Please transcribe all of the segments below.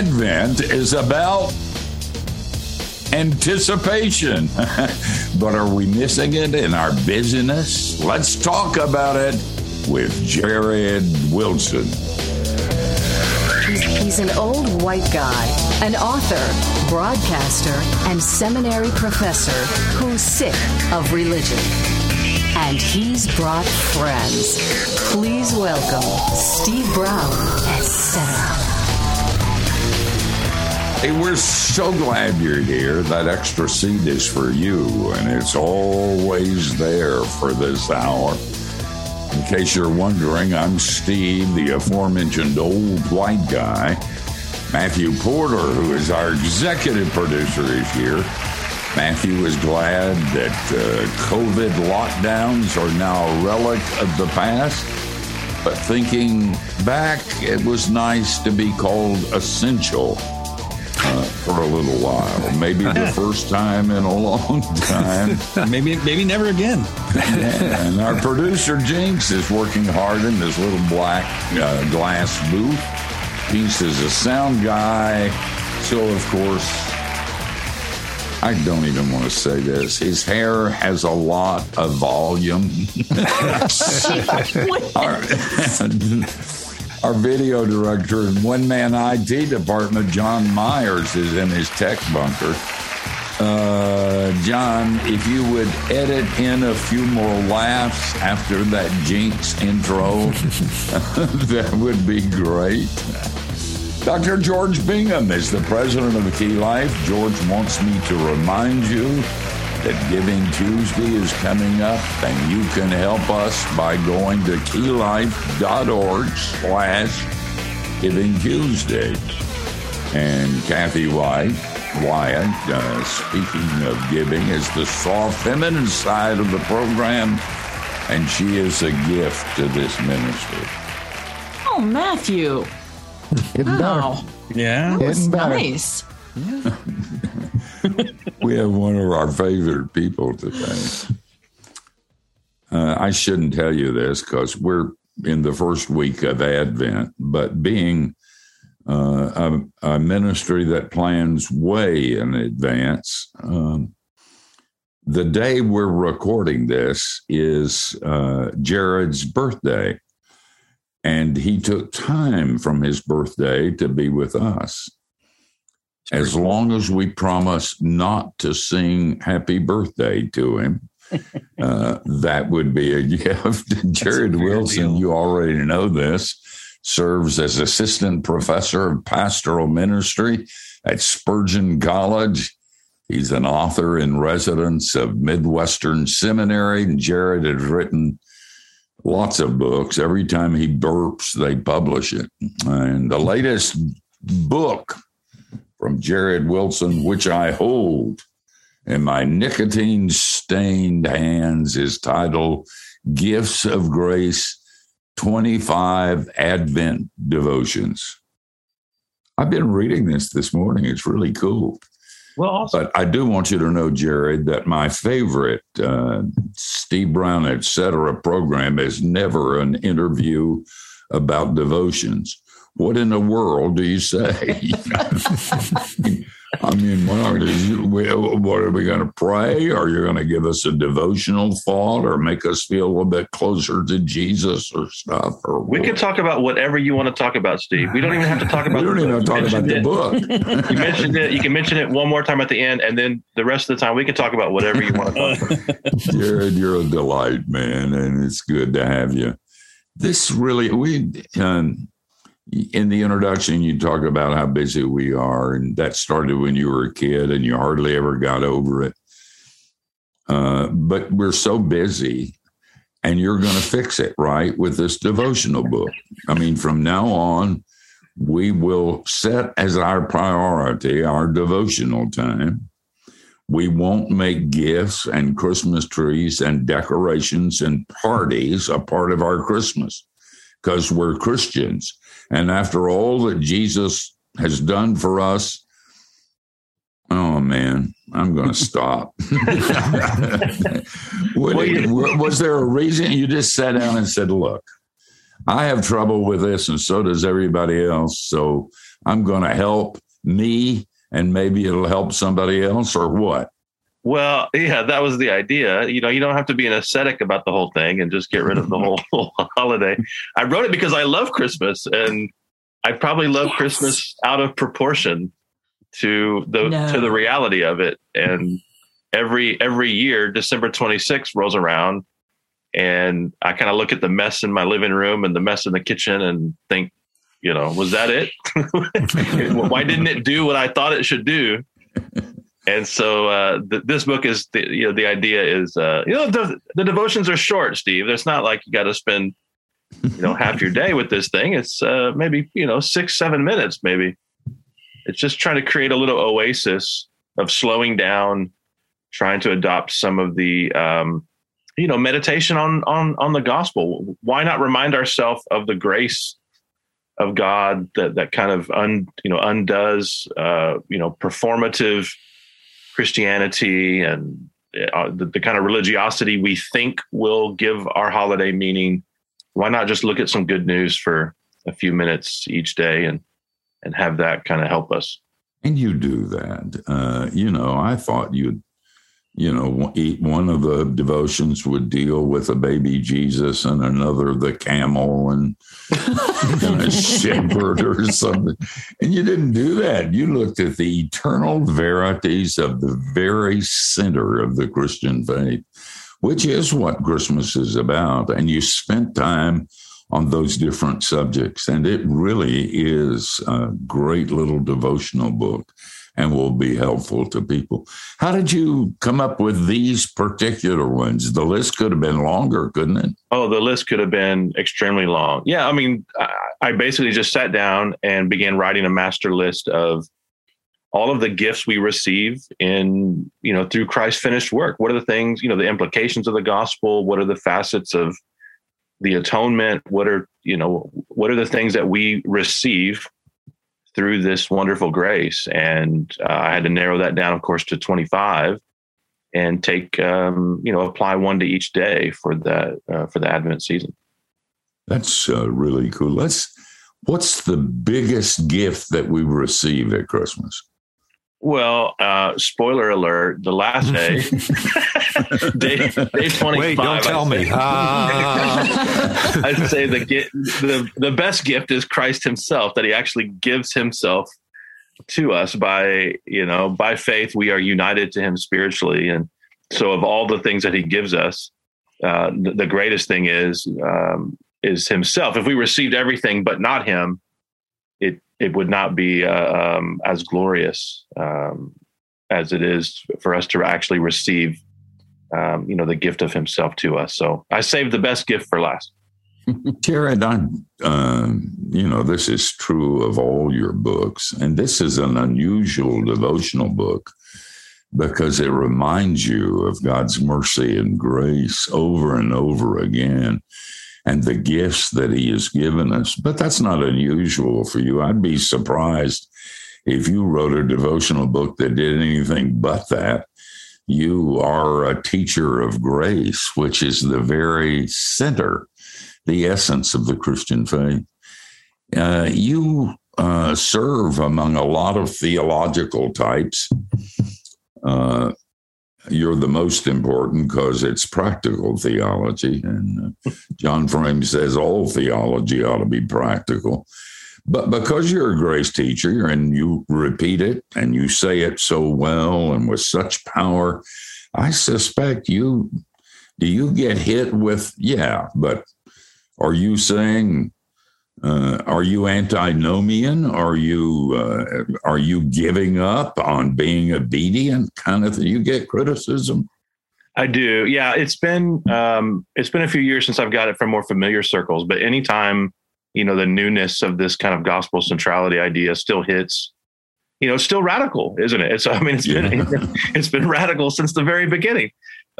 Advent is about anticipation. but are we missing it in our busyness? Let's talk about it with Jared Wilson. He's, an old white guy, an author, broadcaster, and seminary professor who's sick of religion. And he's brought friends. Please welcome Steve Brown, etc. Hey, we're so glad you're here. That extra seat is for you, and it's always there for this hour. In case you're wondering, I'm Steve, the aforementioned old white guy. Matthew Porter, who is our executive producer, is here. Matthew is glad that uh, COVID lockdowns are now a relic of the past. But thinking back, it was nice to be called essential for a little while. Maybe the first time in a long time. maybe maybe never again. and our producer Jinx is working hard in this little black uh, glass booth. He's is a sound guy. So of course, I don't even want to say this. His hair has a lot of volume. Our, video director and one man IT department, John Myers, is in his tech bunker. Uh, John, if you would edit in a few more laughs after that Jinx intro, that would be great. Dr. George Bingham is the president of Key Life. George wants me to remind you that Giving Tuesday is coming up, and you can help us by going to keylife.org slash Giving Tuesday. And Kathy White, Wyatt, uh, speaking of giving, is the soft feminine side of the program, and she is a gift to this ministry. Oh, Matthew. Getting Wow. Yeah. That was Getting better. we have one of our favorite people today. Uh, I shouldn't tell you this because we're in the first week of Advent, but being uh, a, a ministry that plans way in advance, um, the day we're recording this is uh, Jared's birthday. And he took time from his birthday to be with us as long as we promise not to sing happy birthday to him, uh, that would be a gift. Jared fair Wilson, deal. you already know this, serves as assistant professor of pastoral ministry at Spurgeon College. He's an author in residence of Midwestern Seminary, and Jared has written lots of books. Every time he burps, they publish it. And the latest book from Jared Wilson, which I hold in my nicotine stained hands, is titled Gifts of Grace 25 Advent Devotions. I've been reading this this morning. It's really cool. Well, also, But I do want you to know, Jared, that my favorite uh, Steve Brown, et cetera program is never an interview about devotions. What in the world do you say? I mean, what are, what are we going to pray? Are you going to give us a devotional thought or make us feel a little bit closer to Jesus or stuff? Or We what? can talk about whatever you want to talk about, Steve. We don't even have to talk about. We don't the even book. talk about the book. You mentioned it. You can mention it one more time at the end, and then the rest of the time we can talk about whatever you want to talk about. Jared, you're a delight, man, and it's good to have you. This really, we, um, in the introduction, you talk about how busy we are, and that started when you were a kid and you hardly ever got over it. Uh, but we're so busy, and you're going to fix it, right, with this devotional book. I mean, from now on, we will set as our priority our devotional time. We won't make gifts and Christmas trees and decorations and parties a part of our Christmas because we're Christians. And after all that Jesus has done for us, oh man, I'm going to stop. It- was there a reason you just sat down and said, look, I have trouble with this, and so does everybody else. So I'm going to help me and maybe it'll help somebody else or what? Well, yeah, that was the idea. You know, you don't have to be an ascetic about the whole thing and just get rid of the whole, whole holiday. I wrote it because I love Christmas and I probably love yes. Christmas out of proportion to the no. to the reality of it. And every every year, December 26th rolls around and I kind of look at the mess in my living room and the mess in the kitchen and think, you know, was that it? Why didn't it do what I thought it should do? And so uh, th- this book is the, you know the idea is uh, you know the, the devotions are short, Steve. It's not like you got to spend you know half your day with this thing. It's uh, maybe you know six seven minutes maybe. It's just trying to create a little oasis of slowing down, trying to adopt some of the um, you know meditation on on on the gospel. Why not remind ourselves of the grace of God that that kind of un, you know undoes uh, you know performative Christianity and uh, the, the kind of religiosity we think will give our holiday meaning. Why not just look at some good news for a few minutes each day and and have that kind of help us? And you do that. Uh, you know, I thought you'd you know, one of the devotions would deal with a baby Jesus and another the camel and, and a shepherd or something. And you didn't do that. You looked at the eternal verities of the very center of the Christian faith, which is what Christmas is about. And you spent time on those different subjects. And it really is a great little devotional book and will be helpful to people. How did you come up with these particular ones? The list could have been longer, couldn't it? Oh, the list could have been extremely long. Yeah, I mean, I basically just sat down and began writing a master list of all of the gifts we receive in, you know, through Christ's finished work. What are the things, you know, the implications of the gospel? What are the facets of the atonement? What are, you know, what are the things that we receive through this wonderful grace. And uh, I had to narrow that down, of course, to 25 and take, um, you know, apply one to each day for the, uh, for the Advent season. That's uh, really cool. Let's, what's the biggest gift that we received at Christmas? Well, uh, spoiler alert: the last day, day, day twenty-five. Wait, don't tell I'd me. Say, ah. I'd say the, the the best gift is Christ Himself. That He actually gives Himself to us by you know by faith. We are united to Him spiritually, and so of all the things that He gives us, uh, the, the, greatest thing is um, is Himself. If we received everything but not Him, it it would not be uh, um, as glorious um, as it is for us to actually receive, um, you know, the gift of Himself to us. So I saved the best gift for last. Jared, I'm, uh, you know, this is true of all your books, and this is an unusual devotional book because it reminds you of God's mercy and grace over and over again and the gifts that he has given us. But that's not unusual for you. I'd be surprised if you wrote a devotional book that did anything but that. You are a teacher of grace, which is the very center, the essence of the Christian faith. Uh, you uh, serve among a lot of theological types. Uh, you're the most important because it's practical theology. And uh, John Frame says all theology ought to be practical. But because you're a grace teacher and you repeat it and you say it so well and with such power, I suspect you do you get hit with, yeah, but are you saying uh, are you antinomian? Are you uh, are you giving up on being obedient? Kind of thing. You get criticism. I do. Yeah, it's been um, it's been a few years since I've got it from more familiar circles. But anytime you know the newness of this kind of gospel centrality idea still hits, you know, it's still radical, isn't it? It's I mean, it's yeah. been it's been radical since the very beginning.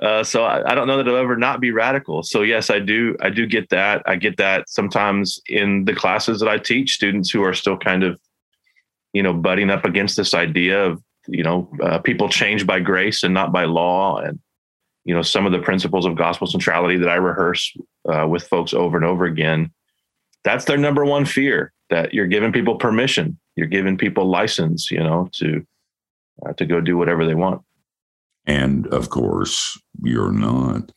Uh, so I, I, don't know that it'll ever not be radical. So yes, I do. I do get that. I get that sometimes in the classes that I teach, students who are still kind of, you know, butting up against this idea of you know uh, people change by grace and not by law, and you know some of the principles of gospel centrality that I rehearse uh, with folks over and over again. That's their number one fear that you're giving people permission, you're giving people license, you know, to uh, to go do whatever they want. And of course, you're not.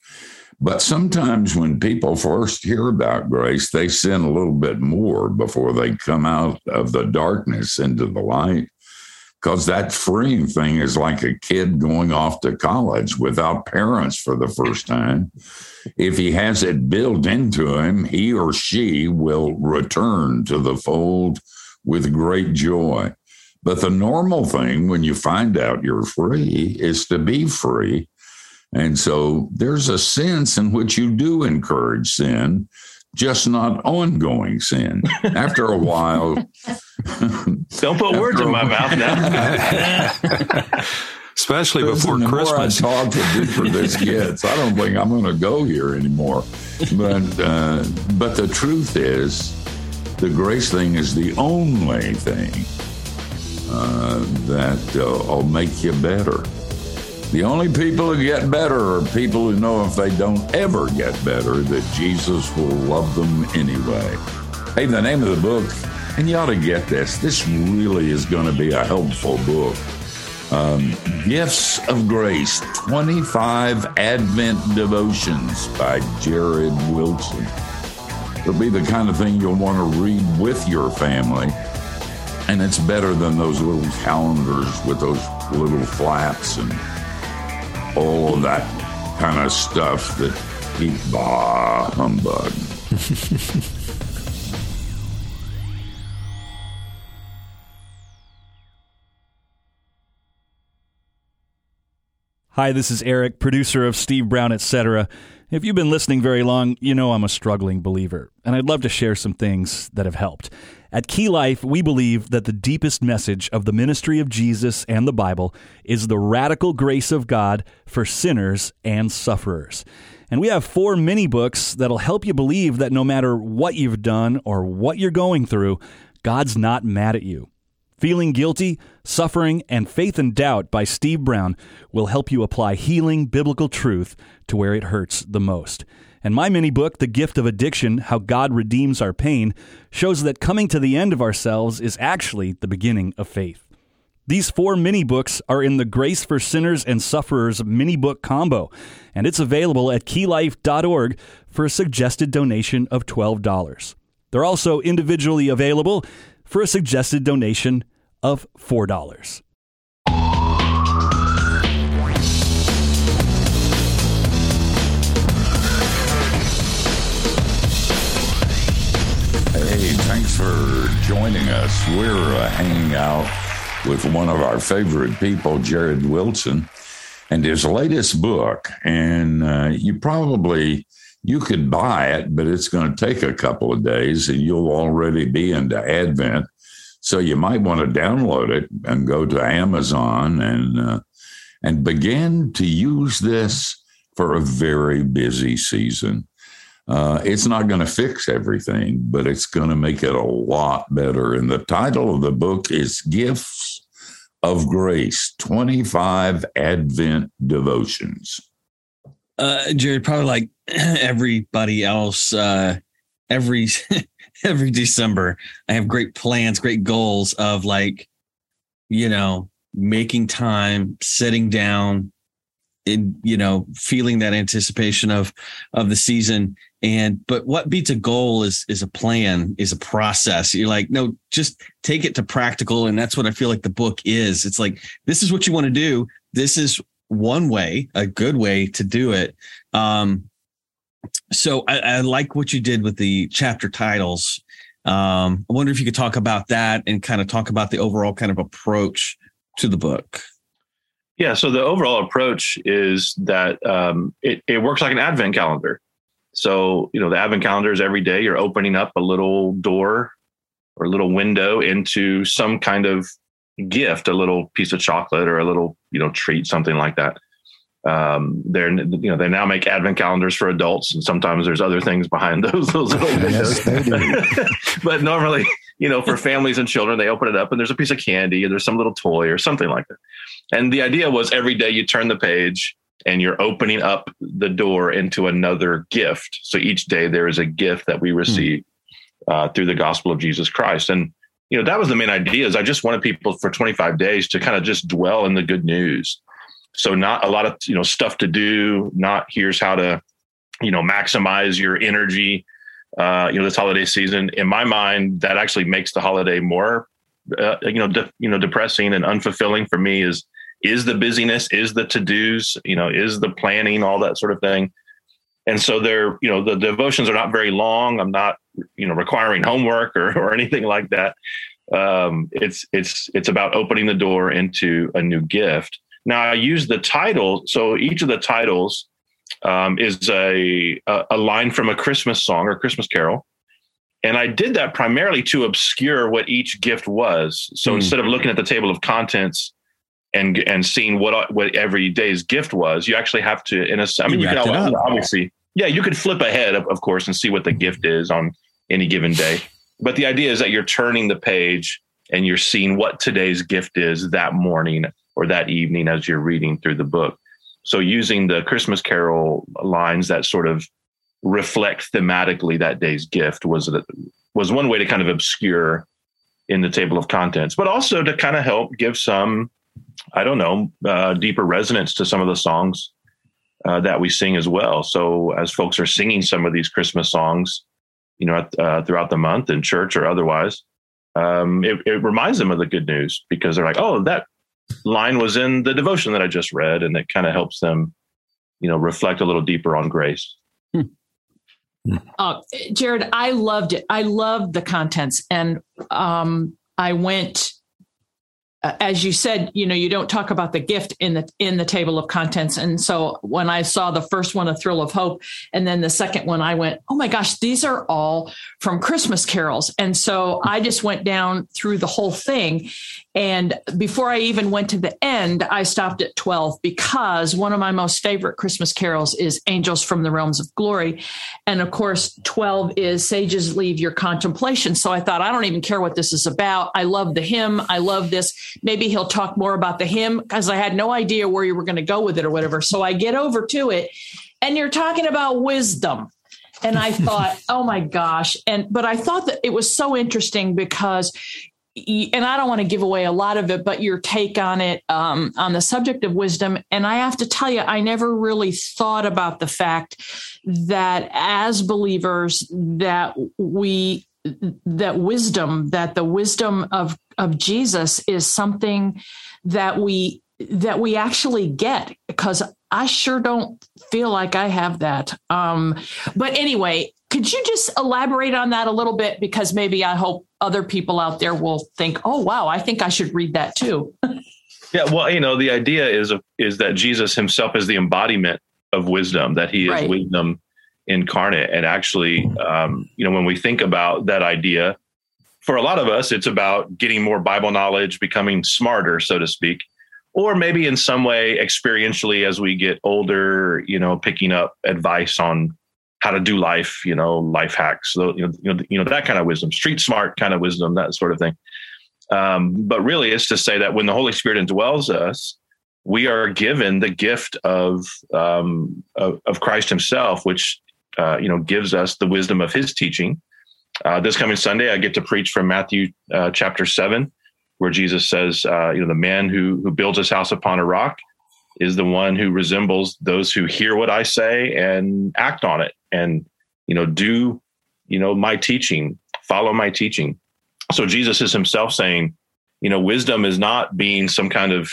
But sometimes when people first hear about grace, they sin a little bit more before they come out of the darkness into the light. Because that freeing thing is like a kid going off to college without parents for the first time. If he has it built into him, he or she will return to the fold with great joy. But the normal thing when you find out you're free is to be free and so there's a sense in which you do encourage sin, just not ongoing sin. After a while, don't put words in my mouth now. Especially before the Christmas. More I talk, the deeper this gets. I don't think I'm going to go here anymore. But uh, but the truth is, the grace thing is the only thing uh, that uh, will make you better. The only people who get better are people who know if they don't ever get better, that Jesus will love them anyway. Hey, the name of the book, and you ought to get this, this really is going to be a helpful book. Um, Gifts of Grace 25 Advent Devotions by Jared Wilson. It'll be the kind of thing you'll want to read with your family. And it's better than those little calendars with those little flaps and all of that kind of stuff that he bah humbug. Hi, this is Eric, producer of Steve Brown, etc. If you've been listening very long, you know I'm a struggling believer, and I'd love to share some things that have helped. At Key Life, we believe that the deepest message of the ministry of Jesus and the Bible is the radical grace of God for sinners and sufferers. And we have four mini books that'll help you believe that no matter what you've done or what you're going through, God's not mad at you. Feeling Guilty, Suffering, and Faith and Doubt by Steve Brown will help you apply healing biblical truth to where it hurts the most. And my mini book, The Gift of Addiction How God Redeems Our Pain, shows that coming to the end of ourselves is actually the beginning of faith. These four mini books are in the Grace for Sinners and Sufferers mini book combo, and it's available at keylife.org for a suggested donation of $12. They're also individually available for a suggested donation of $4. Hey, thanks for joining us. We're uh, hanging out with one of our favorite people, Jared Wilson, and his latest book. And uh, you probably you could buy it, but it's going to take a couple of days, and you'll already be into Advent. So you might want to download it and go to Amazon and uh, and begin to use this for a very busy season. Uh, it's not going to fix everything, but it's going to make it a lot better. And the title of the book is Gifts of Grace 25 Advent Devotions. Uh, Jared, probably like everybody else, uh, every every December, I have great plans, great goals of like, you know, making time, sitting down, in you know, feeling that anticipation of of the season and but what beats a goal is is a plan, is a process. You're like, no, just take it to practical. And that's what I feel like the book is. It's like, this is what you want to do. This is one way, a good way to do it. Um, so I, I like what you did with the chapter titles. Um, I wonder if you could talk about that and kind of talk about the overall kind of approach to the book. Yeah. So the overall approach is that um, it, it works like an advent calendar. So, you know, the advent calendar is every day you're opening up a little door or a little window into some kind of gift, a little piece of chocolate or a little, you know, treat, something like that. Um, they're, you know, they now make advent calendars for adults and sometimes there's other things behind those, those little windows. but normally, you know, for families and children, they open it up and there's a piece of candy or there's some little toy or something like that. And the idea was every day you turn the page and you're opening up the door into another gift. So each day there is a gift that we hmm. receive. uh, through the gospel of Jesus Christ. And you know that was the main idea. Is I just wanted people for 25 days to kind of just dwell in the good news. So not a lot of you know stuff to do. Not here's how to you know maximize your energy. Uh, you know this holiday season. In my mind, that actually makes the holiday more uh, you know de- you know depressing and unfulfilling for me. Is is the busyness, is the to dos, you know, is the planning, all that sort of thing. And so they're, you know, the devotions are not very long. I'm not, you know, requiring homework or, or anything like that. Um, it's, it's, it's about opening the door into a new gift. Now I use the title. So each of the titles um, is a, a line from a Christmas song or Christmas carol. And I did that primarily to obscure what each gift was. So mm. instead of looking at the table of contents, and and seeing what what every day's gift was, you actually have to. In a, I mean, you, you can obviously, yeah, you could flip ahead, of, of course, and see what the gift is on any given day. But the idea is that you're turning the page and you're seeing what today's gift is that morning or that evening as you're reading through the book. So using the Christmas Carol lines that sort of reflect thematically that day's gift was was one way to kind of obscure in the table of contents, but also to kind of help give some I don't know, uh, deeper resonance to some of the songs uh, that we sing as well. So as folks are singing some of these Christmas songs, you know, uh, throughout the month in church or otherwise, um, it, it, reminds them of the good news because they're like, oh, that line was in the devotion that I just read, and it kind of helps them, you know, reflect a little deeper on grace. Hmm. Uh, Jared, I loved it. I loved the contents, and um, I went uh, as you said, you know, you don't talk about the gift in the in the table of contents. And so when I saw the first one, A Thrill of Hope, and then the second one, I went, oh my gosh, these are all from Christmas carols. And so I just went down through the whole thing. And before I even went to the end, I stopped at 12 because one of my most favorite Christmas carols is Angels from the Realms of Glory. And of course, 12 is Sages Leave Your Contemplation. So I thought, I don't even care what this is about. I love the hymn. I love this. Maybe he'll talk more about the hymn because I had no idea where you were going to go with it or whatever. So I get over to it and you're talking about wisdom and I thought, oh my gosh. And, but I thought that it was so interesting because and I don't want to give away a lot of it, but your take on it um, on the subject of wisdom. And I have to tell you, I never really thought about the fact that as believers, that we that wisdom, that the wisdom of of Jesus is something that we that we actually get because I sure don't feel like I have that. Um, but anyway, could you just elaborate on that a little bit? Because maybe I hope other people out there will think, oh, wow, I think I should read that too. yeah, well, you know, the idea is is that Jesus himself is the embodiment of wisdom, that he is right. wisdom incarnate. And actually, um, you know, when we think about that idea, for a lot of us, it's about getting more Bible knowledge, becoming smarter, so to speak, or maybe in some way experientially as we get older, you know, picking up advice on how to do life, you know, life hacks, you know, you know, you know, that kind of wisdom, street smart kind of wisdom, that sort of thing. Um, but really, it's to say that when the Holy Spirit indwells us, we are given the gift of um, of, of, Christ Himself, which uh, you know gives us the wisdom of His teaching. Uh, this coming Sunday, I get to preach from Matthew uh, chapter seven, where Jesus says, uh, "You know, the man who who builds his house upon a rock is the one who resembles those who hear what I say and act on it and you know do you know my teaching follow my teaching so jesus is himself saying you know wisdom is not being some kind of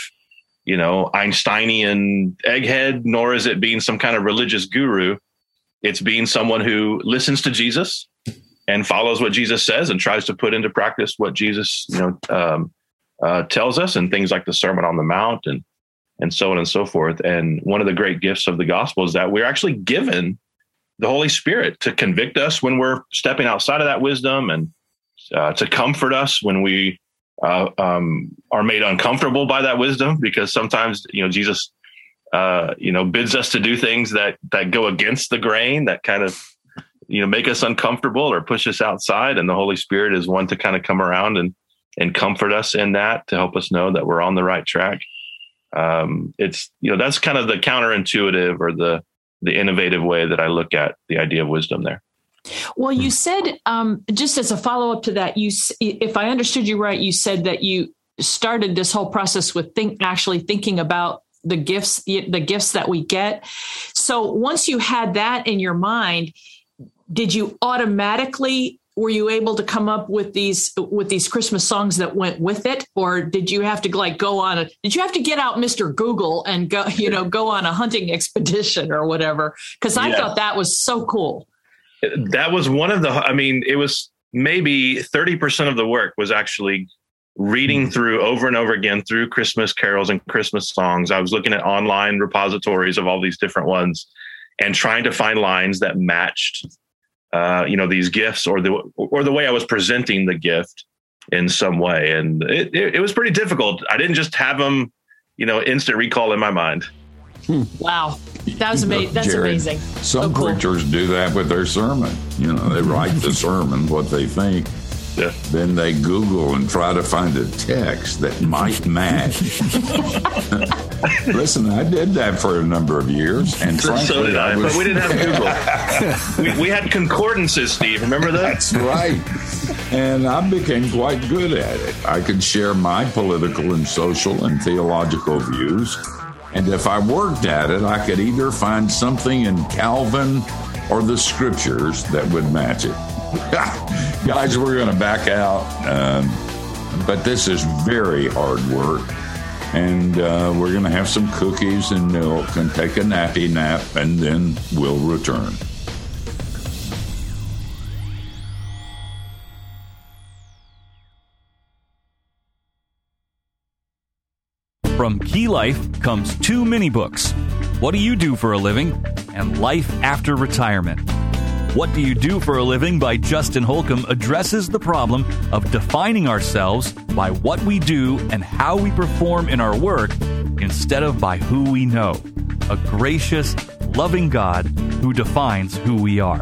you know einsteinian egghead nor is it being some kind of religious guru it's being someone who listens to jesus and follows what jesus says and tries to put into practice what jesus you know um, uh, tells us and things like the sermon on the mount and and so on and so forth. And one of the great gifts of the gospel is that we're actually given the Holy Spirit to convict us when we're stepping outside of that wisdom and uh, to comfort us when we uh, um, are made uncomfortable by that wisdom because sometimes you know Jesus uh, you know bids us to do things that that go against the grain that kind of you know make us uncomfortable or push us outside and the Holy Spirit is one to kind of come around and and comfort us in that to help us know that we're on the right track um, it's you know that's kind of the counterintuitive or the the innovative way that I look at the idea of wisdom there. Well, you said um, just as a follow up to that, you, if I understood you right, you said that you started this whole process with think actually thinking about the gifts the gifts that we get. So once you had that in your mind, did you automatically were you able to come up with these with these christmas songs that went with it or did you have to like go on a did you have to get out mr google and go you know go on a hunting expedition or whatever because i yeah. thought that was so cool that was one of the i mean it was maybe 30% of the work was actually reading through over and over again through christmas carols and christmas songs i was looking at online repositories of all these different ones and trying to find lines that matched uh, you know these gifts or the or the way I was presenting the gift in some way, and it, it, it was pretty difficult. I didn't just have them, you know, instant recall in my mind. Hmm. Wow, that was amazing. That's Jared, amazing. Some oh, cool. preachers do that with their sermon. You know, they write the sermon what they think, yeah. Then they Google and try to find a text that might match. Listen, I did that for a number of years, and frankly, so did I. I was... But we didn't have Google. we, we, had concordances, Steve. Remember that? That's right. And I became quite good at it. I could share my political and social and theological views. And if I worked at it, I could either find something in Calvin or the scriptures that would match it. Guys, we're going to back out. Um, but this is very hard work. And uh, we're going to have some cookies and milk and take a nappy nap, and then we'll return. From Key Life comes two mini books What Do You Do for a Living? and Life After Retirement. What Do You Do for a Living by Justin Holcomb addresses the problem of defining ourselves by what we do and how we perform in our work instead of by who we know. A gracious, loving God who defines who we are.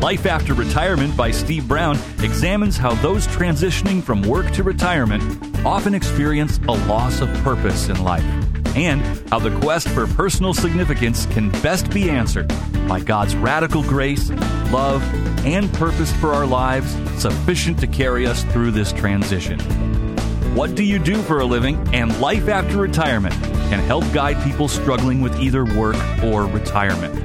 Life After Retirement by Steve Brown examines how those transitioning from work to retirement often experience a loss of purpose in life and how the quest for personal significance can best be answered by God's radical grace, love, and purpose for our lives sufficient to carry us through this transition. What do you do for a living? And Life After Retirement can help guide people struggling with either work or retirement.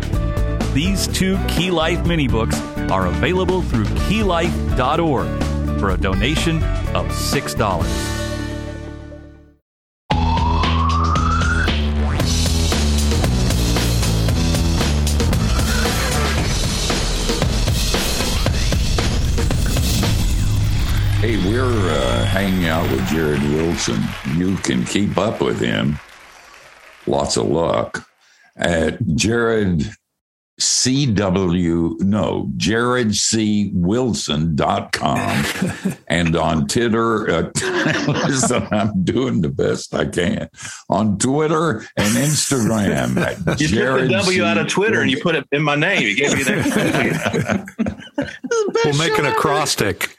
These two Key Life mini books are available through keylife.org for a donation of $6. Hanging out with Jared Wilson. You can keep up with him. Lots of luck at Jared CW, no, jaredcwilson.com and on Twitter. Uh, listen, I'm doing the best I can on Twitter and Instagram. you Jared took the W C. out of Twitter and you put it in my name. You gave me that. we'll make an acrostic.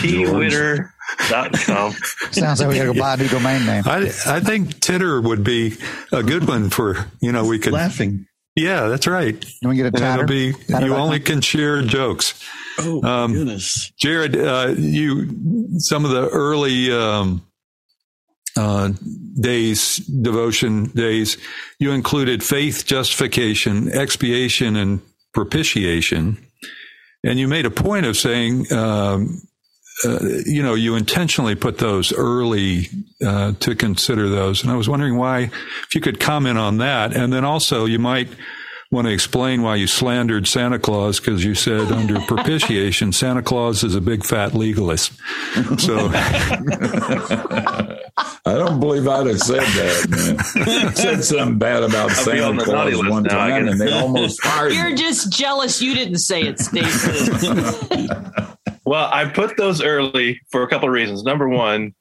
Twitter.com. Sounds like we got to buy a new domain name. I, I think Titter would be a good one for, you know, we could. Laughing. Yeah, that's right. You want to get a tatter? It'll be, tatter you only can share jokes. Oh, um, goodness. Jared, uh, you, some of the early, um, uh, days, devotion days, you included faith, justification, expiation, and propitiation. And you made a point of saying, um, uh, you know, you intentionally put those early uh, to consider those. And I was wondering why, if you could comment on that. And then also, you might want to explain why you slandered Santa Claus because you said under propitiation, Santa Claus is a big fat legalist. So I don't believe I'd have said that. Man. said something bad about I'll Santa Claus one time, and they almost fired. You're me. just jealous you didn't say it, Stacey. well, I put those early for a couple of reasons. Number one,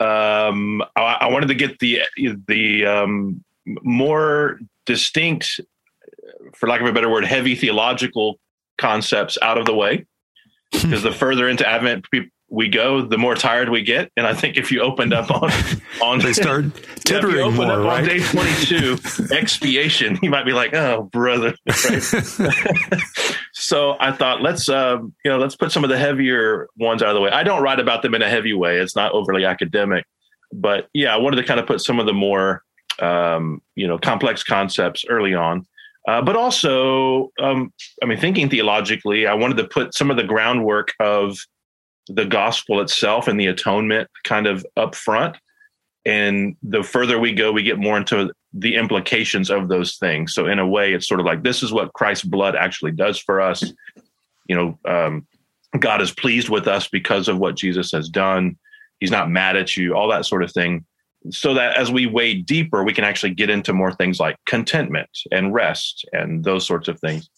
um, I, I, wanted to get the the um, more distinct for lack of a better word, heavy theological concepts out of the way. Because the further into Advent we go, the more tired we get. And I think if you opened up on on They start yeah, tittering open more, up on right? day 22, expiation, you might be like, oh, brother. Right? so I thought, let's, um, you know, let's put some of the heavier ones out of the way. I don't write about them in a heavy way. It's not overly academic, but yeah, I wanted to kind of put some of the more, um, you know, complex concepts early on. Uh, but also, um, I mean, thinking theologically, I wanted to put some of the groundwork of the gospel itself and the atonement kind of up front. And the further we go, we get more into the implications of those things. So, in a way, it's sort of like this is what Christ's blood actually does for us. You know, um, God is pleased with us because of what Jesus has done. He's not mad at you, all that sort of thing. So that as we wade deeper, we can actually get into more things like contentment and rest and those sorts of things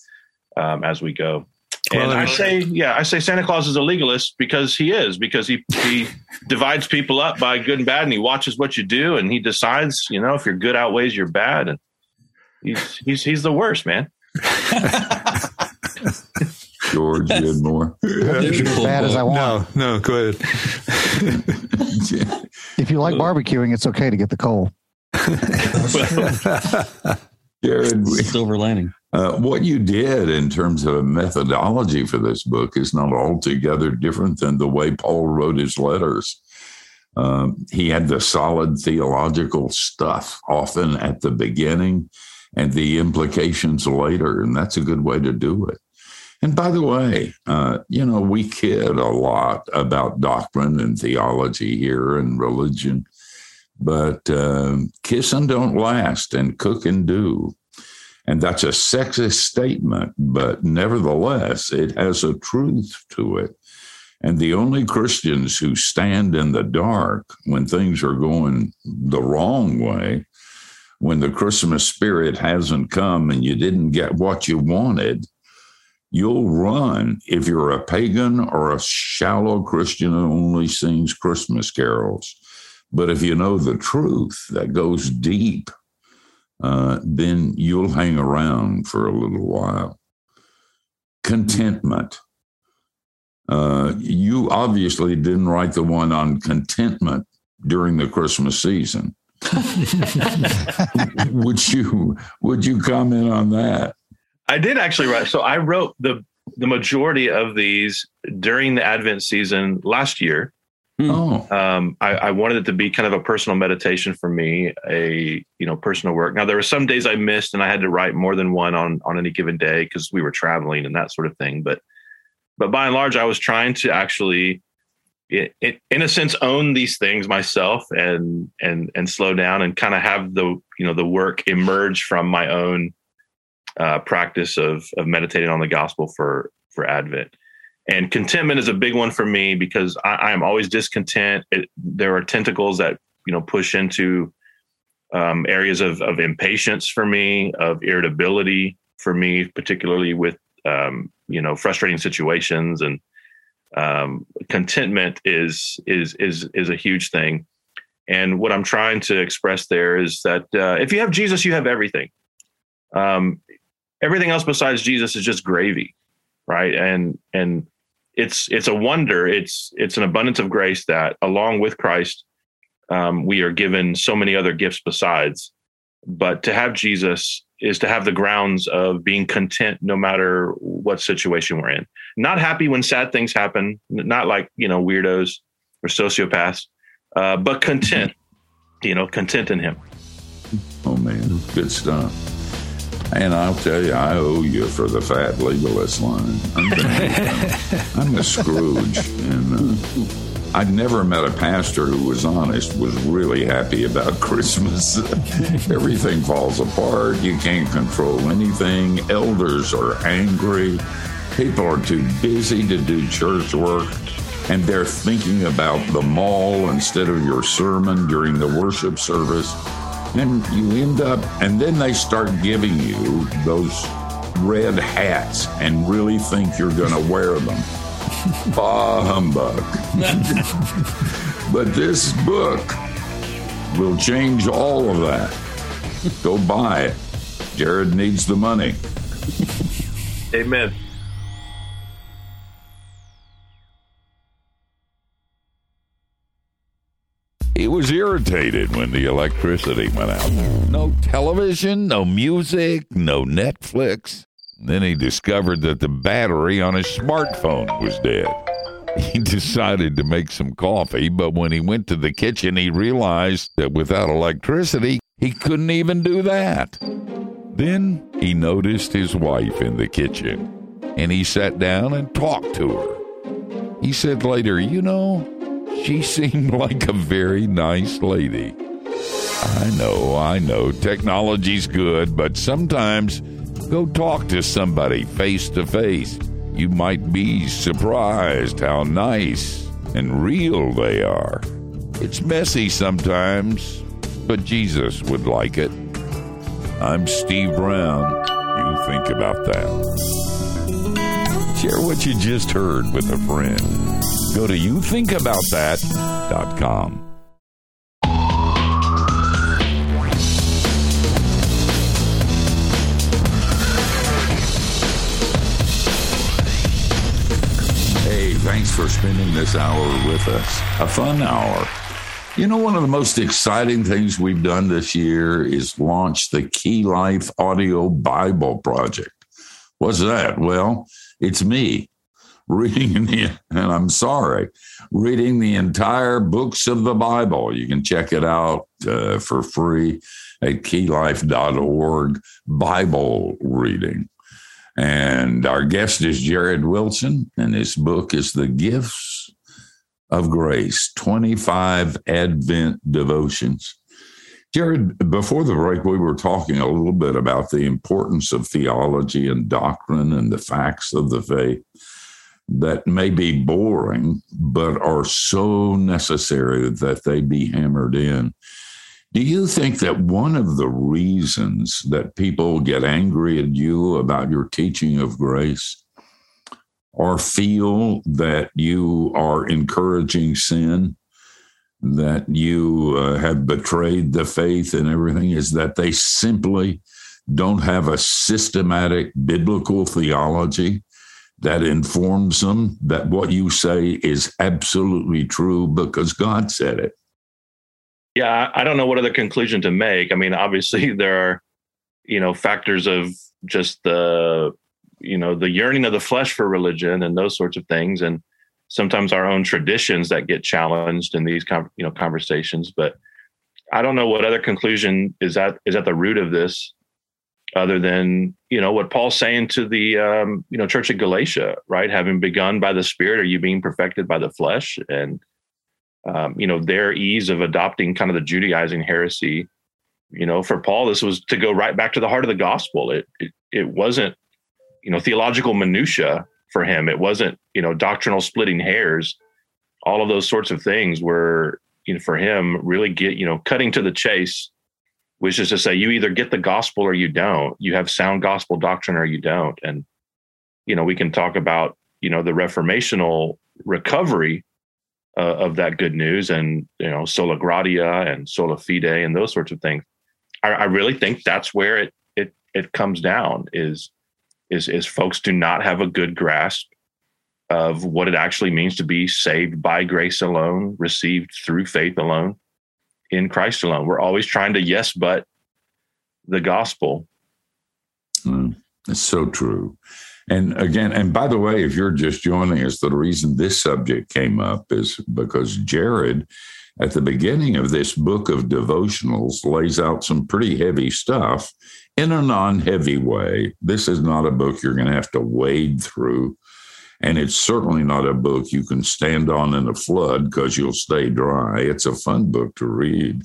um, as we go. And Well, I say, yeah, I say Santa Claus is a legalist because he is, because he he divides people up by good and bad, and he watches what you do, and he decides, you know, if your good outweighs your bad, and he's he's he's the worst, man. George Gidmore. As bad as I want. No, no, go ahead. If you like barbecuing, it's okay to get the coal. Jared, we- Silver lining. uh, what you did in terms of a methodology for this book is not altogether different than the way Paul wrote his letters. Um, he had the solid theological stuff often at the beginning and the implications later, and that's a good way to do it. And by the way, uh, you know, we kid a lot about doctrine and theology here and religion, but um, kiss and don't last and cook and do. And that's a sexist statement, but nevertheless, it has a truth to it. And the only Christians who stand in the dark when things are going the wrong way, when the Christmas spirit hasn't come and you didn't get what you wanted, you'll run if you're a pagan or a shallow Christian who only sings Christmas carols. But if you know the truth that goes deep, uh, then you'll hang around for a little while. Contentment. Uh, you obviously didn't write the one on contentment during the Christmas season. would you would you comment on that? I did actually write. So I wrote the the majority of these during the Advent season last year. Oh, Um, I, I wanted it to be kind of a personal meditation for me, a you know personal work. Now there were some days I missed, and I had to write more than one on on any given day because we were traveling and that sort of thing. But but by and large, I was trying to actually, it, it, in a sense, own these things myself and and and slow down and kind of have the you know the work emerge from my own uh, practice of of meditating on the gospel for for Advent. And contentment is a big one for me because I, am always discontent. It, there are tentacles that you know push into um, areas of, of impatience for me, of irritability for me, particularly with um, you know frustrating situations. And um, contentment is is is is a huge thing. And what I'm trying to express there is that uh, if you have Jesus, you have everything. Um, everything else besides Jesus is just gravy, right? And and it's it's a wonder. It's it's an abundance of grace that, along with Christ, um, we are given so many other gifts besides. But to have Jesus is to have the grounds of being content no matter what situation we're in. Not happy when sad things happen. Not like you know weirdos or sociopaths, uh, but content. You know, content in Him. oh man, good stuff. And I'll tell you, I owe you for the fat legalist line. I'm, gonna, I'm a Scrooge, and uh, I've never met a pastor who was honest, was really happy about Christmas. Everything falls apart. You can't control anything. Elders are angry. People are too busy to do church work. And they're thinking about the mall instead of your sermon during the worship service. And you end up, and then they start giving you those red hats and really think you're going to wear them. bah humbug. but this book will change all of that. Go buy it. Jared needs the money. Amen. Irritated when the electricity went out. No television, no music, no Netflix. Then he discovered that the battery on his smartphone was dead. He decided to make some coffee, but when he went to the kitchen, he realized that without electricity, he couldn't even do that. Then he noticed his wife in the kitchen, and he sat down and talked to her. He said later, You know, she seemed like a very nice lady. I know, I know, technology's good, but sometimes go talk to somebody face to face. You might be surprised how nice and real they are. It's messy sometimes, but Jesus would like it. I'm Steve Brown. You think about that. Share what you just heard with a friend. Go to youthinkaboutthat.com. Hey, thanks for spending this hour with us. A fun hour. You know, one of the most exciting things we've done this year is launch the Key Life Audio Bible Project. What's that? Well, it's me reading the, and I'm sorry, reading the entire books of the Bible. You can check it out uh, for free at keylife.org Bible reading. And our guest is Jared Wilson, and his book is The Gifts of Grace 25 Advent Devotions. Jared, before the break, we were talking a little bit about the importance of theology and doctrine and the facts of the faith that may be boring, but are so necessary that they be hammered in. Do you think that one of the reasons that people get angry at you about your teaching of grace or feel that you are encouraging sin, that you uh, have betrayed the faith and everything is that they simply don't have a systematic biblical theology that informs them that what you say is absolutely true because God said it? Yeah, I don't know what other conclusion to make. I mean, obviously there are, you know, factors of just the, you know, the yearning of the flesh for religion and those sorts of things, and sometimes our own traditions that get challenged in these, you know, conversations. But I don't know what other conclusion is at is at the root of this, other than you know what Paul's saying to the um, you know church of Galatia, right? Having begun by the Spirit, are you being perfected by the flesh? And um, you know, their ease of adopting kind of the Judaizing heresy. You know, for Paul, this was to go right back to the heart of the gospel. It it, it wasn't, you know, theological minutia for him. It wasn't, you know, doctrinal splitting hairs. All of those sorts of things were, you know, for him really get, you know, cutting to the chase, which is to say, you either get the gospel or you don't. You have sound gospel doctrine or you don't. And, you know, we can talk about, you know, the reformational recovery uh, of that good news and you know sola gratia and sola fide and those sorts of things I, I, really think that's where it it it comes down is is is folks do not have a good grasp of what it actually means to be saved by grace alone received through faith alone in christ alone we're always trying to yes but the gospel mm, it's so true and again, and by the way, if you're just joining us, the reason this subject came up is because Jared, at the beginning of this book of devotionals, lays out some pretty heavy stuff in a non heavy way. This is not a book you're going to have to wade through. And it's certainly not a book you can stand on in a flood because you'll stay dry. It's a fun book to read.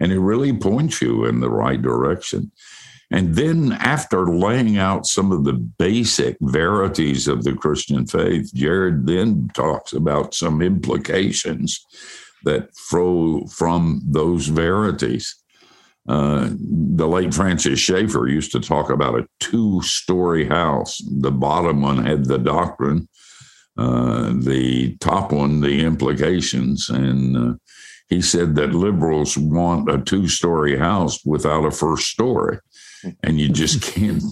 And it really points you in the right direction. And then, after laying out some of the basic verities of the Christian faith, Jared then talks about some implications that flow from those verities. Uh, the late Francis Schaeffer used to talk about a two story house. The bottom one had the doctrine, uh, the top one, the implications. And uh, he said that liberals want a two story house without a first story and you just can't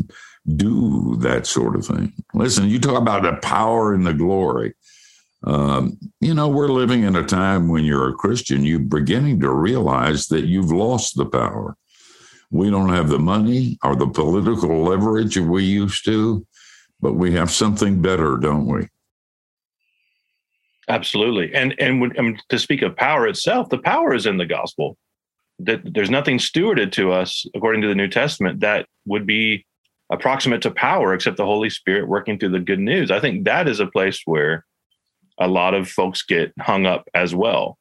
do that sort of thing. Listen, you talk about the power and the glory. Um, you know, we're living in a time when you're a Christian, you're beginning to realize that you've lost the power. We don't have the money or the political leverage we used to, but we have something better, don't we? Absolutely. And and when, to speak of power itself, the power is in the gospel. That there's nothing stewarded to us according to the New Testament that would be approximate to power except the Holy Spirit working through the good news. I think that is a place where a lot of folks get hung up as well.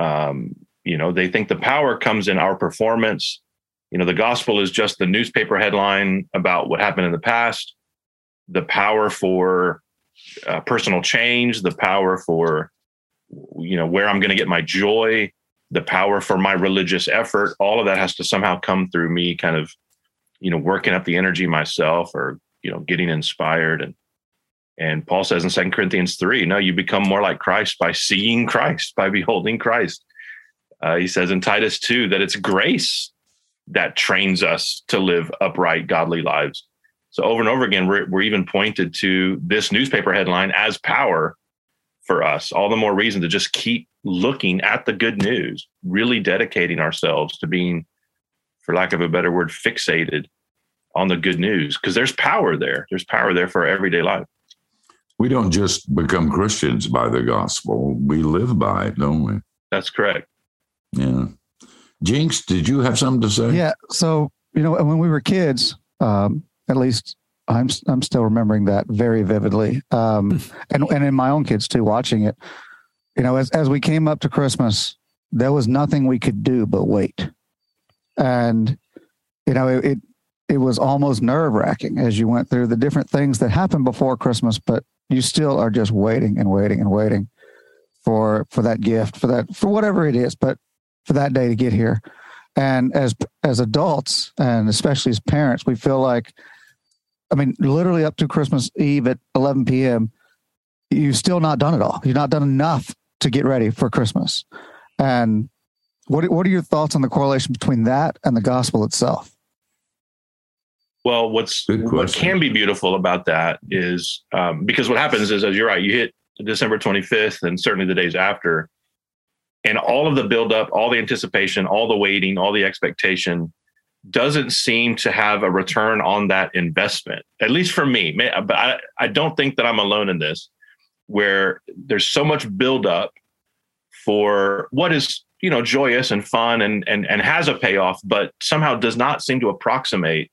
Um, you know, they think the power comes in our performance. You know, the gospel is just the newspaper headline about what happened in the past. The power for uh, personal change, the power for, you know, where I'm going to get my joy, the power for my religious effort. All of that has to somehow come through me, kind of, you know, working up the energy myself, or you know, getting inspired and and Paul says in Second Corinthians 3, no, you become more like Christ by seeing Christ, by beholding Christ. Uh, he says in Titus 2 that it's grace that trains us to live upright, godly lives. So over and over again, we're, we're even pointed to this newspaper headline as power for us. All the more reason to just keep looking at the good news, really dedicating ourselves to being, for lack of a better word, fixated on the good news because there's power there. There's power there for our everyday life we don't just become Christians by the gospel, we live by it, don't we? That's correct. Yeah. Jinx, did you have something to say? Yeah. So, you know, when we were kids, um, at least I'm I'm still remembering that very vividly. Um, and and in my own kids too, watching it. You know, as as we came up to Christmas, there was nothing we could do but wait. And you know, it it, it was almost nerve wracking as you went through the different things that happened before Christmas, but you still are just waiting and waiting and waiting for for that gift for that for whatever it is but for that day to get here. And as as adults and especially as parents we feel like i mean literally up to christmas eve at 11 p.m you've still not done it all. You've not done enough to get ready for christmas. And what what are your thoughts on the correlation between that and the gospel itself well, what's what can be beautiful about that is um, because what happens is, as you're right, you hit December 25th and certainly the days after, and all of the buildup, all the anticipation, all the waiting, all the expectation doesn't seem to have a return on that investment. At least for me, but I, I don't think that I'm alone in this, where there's so much buildup for what is you know joyous and fun and and and has a payoff, but somehow does not seem to approximate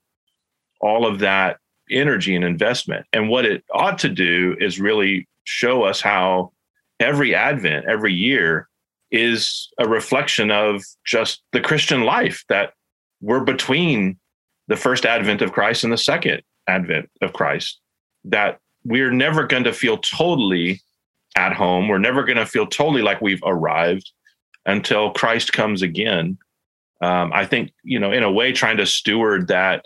all of that energy and investment. And what it ought to do is really show us how every Advent, every year, is a reflection of just the Christian life that we're between the first advent of Christ and the second advent of Christ. That we're never going to feel totally at home. We're never going to feel totally like we've arrived until Christ comes again. Um, I think, you know, in a way, trying to steward that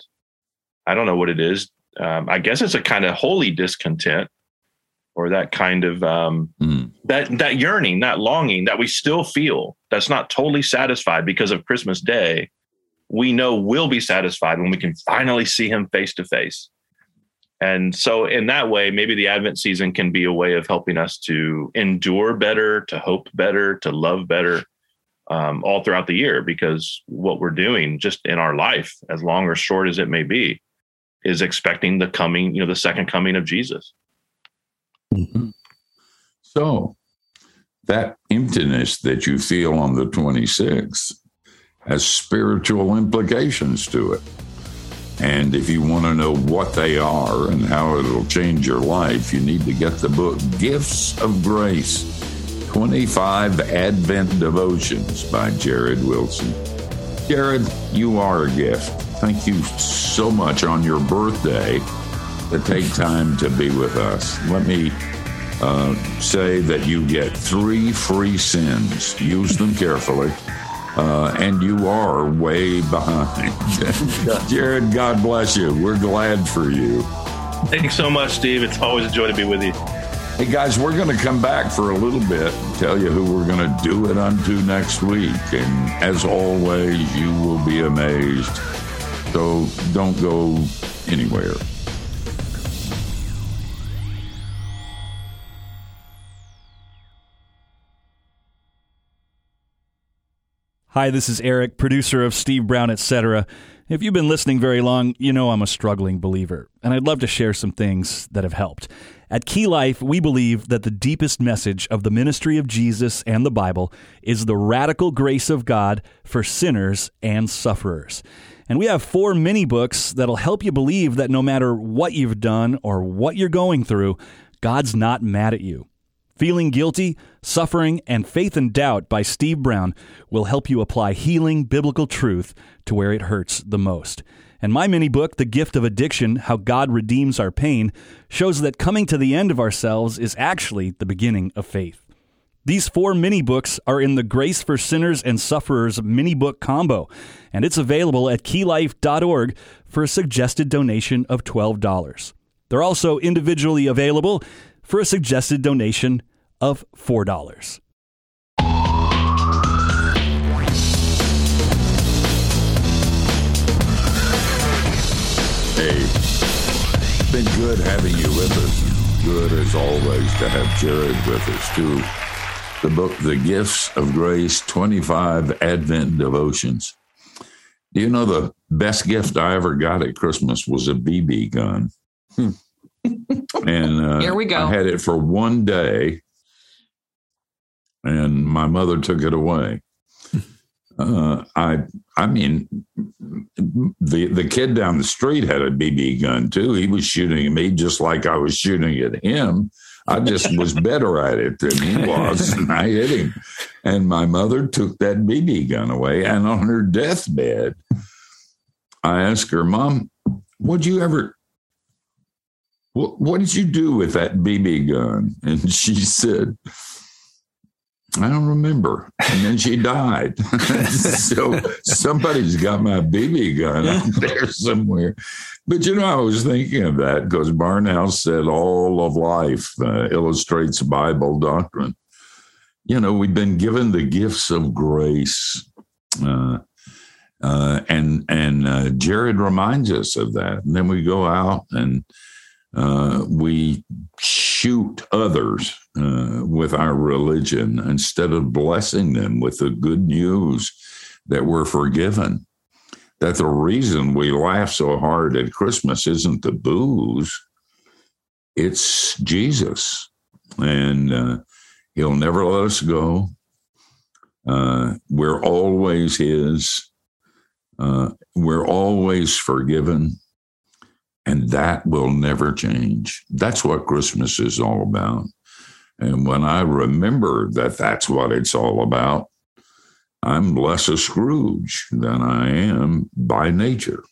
I don't know what it is. Um, I guess it's a kind of holy discontent or that kind of um, mm. that that yearning, that longing that we still feel that's not totally satisfied because of Christmas Day. We know we'll be satisfied when we can finally see Him face to face. And so, in that way, maybe the Advent season can be a way of helping us to endure better, to hope better, to love better um, all throughout the year. Because what we're doing just in our life, as long or short as it may be, is expecting the coming, you know, the second coming of Jesus. Mm-hmm. So that emptiness that you feel on the 26th has spiritual implications to it. And if you want to know what they are and how it'll change your life, you need to get the book Gifts of Grace 25 Advent Devotions by Jared Wilson. Jared, you are a gift thank you so much on your birthday to take time to be with us. Let me uh, say that you get three free sins. Use them carefully. Uh, and you are way behind. Jared, God bless you. We're glad for you. Thanks so much, Steve. It's always a joy to be with you. Hey, guys, we're going to come back for a little bit and tell you who we're going to do it unto next week. And as always, you will be amazed so don't go anywhere. Hi, this is Eric, producer of Steve Brown, etc. If you've been listening very long, you know I'm a struggling believer, and I'd love to share some things that have helped. At Key Life, we believe that the deepest message of the ministry of Jesus and the Bible is the radical grace of God for sinners and sufferers. And we have four mini books that'll help you believe that no matter what you've done or what you're going through, God's not mad at you. Feeling Guilty, Suffering, and Faith and Doubt by Steve Brown will help you apply healing biblical truth to where it hurts the most. And my mini book, The Gift of Addiction How God Redeems Our Pain, shows that coming to the end of ourselves is actually the beginning of faith. These four mini books are in the Grace for Sinners and Sufferers mini book combo, and it's available at keylife.org for a suggested donation of $12. They're also individually available for a suggested donation of $4. Hey, been good having you with us. Good as always to have Jared with us too. The book, The Gifts of Grace 25 Advent Devotions. Do you know the best gift I ever got at Christmas was a BB gun? and uh, Here we go. I had it for one day, and my mother took it away. Uh, I, I mean, the the kid down the street had a BB gun too. He was shooting at me just like I was shooting at him. I just was better at it than he was, and I hit him. And my mother took that BB gun away. And on her deathbed, I asked her, "Mom, would you ever what, what did you do with that BB gun? And she said, I don't remember. And then she died. so somebody's got my BB gun out there somewhere. But you know, I was thinking of that because Barnhouse said all of life uh, illustrates Bible doctrine. You know, we've been given the gifts of grace. Uh, uh, and and uh, Jared reminds us of that. And then we go out and uh, we shoot others uh, with our religion instead of blessing them with the good news that we're forgiven. That the reason we laugh so hard at Christmas isn't the booze, it's Jesus. And uh, He'll never let us go. Uh, we're always His. Uh, we're always forgiven. And that will never change. That's what Christmas is all about. And when I remember that that's what it's all about, I'm less a Scrooge than I am by nature.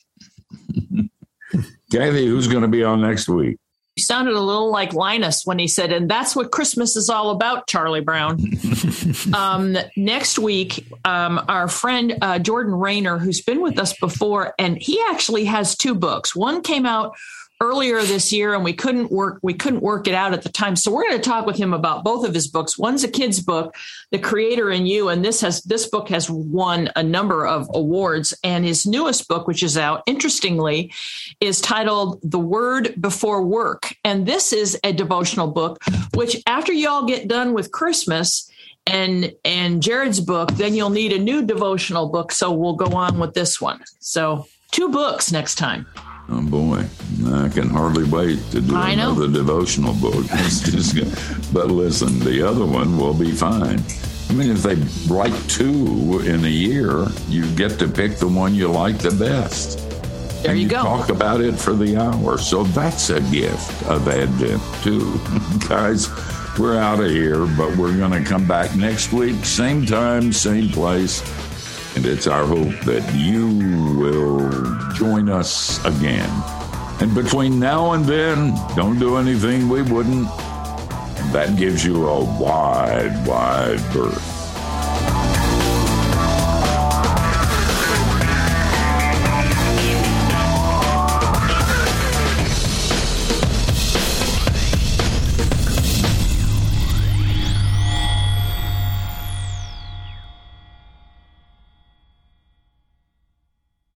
Kathy, who's going to be on next week? He sounded a little like Linus when he said, and that's what Christmas is all about, Charlie Brown. um, next week, um, our friend uh, Jordan Raynor, who's been with us before, and he actually has two books. One came out earlier this year and we couldn't work we couldn't work it out at the time. So we're going to talk with him about both of his books. One's a kid's book the creator in you and this has this book has won a number of awards. And his newest book which is out interestingly is titled the word before work. And this is a devotional book which after y'all get done with christmas and and jared's book then you'll need a new devotional book. So we'll go on with this one. So two books next time Oh boy, I can hardly wait to do I know. another devotional book. But listen, the other one will be fine. I mean, if they write two in a year, you get to pick the one you like the best. there and you go Talk about it for the hour. So that's a gift of Advent, too. Guys, we're out of here, but we're going to come back next week, same time, same place. And it's our hope that you will join us again. And between now and then, don't do anything we wouldn't. That gives you a wide, wide berth.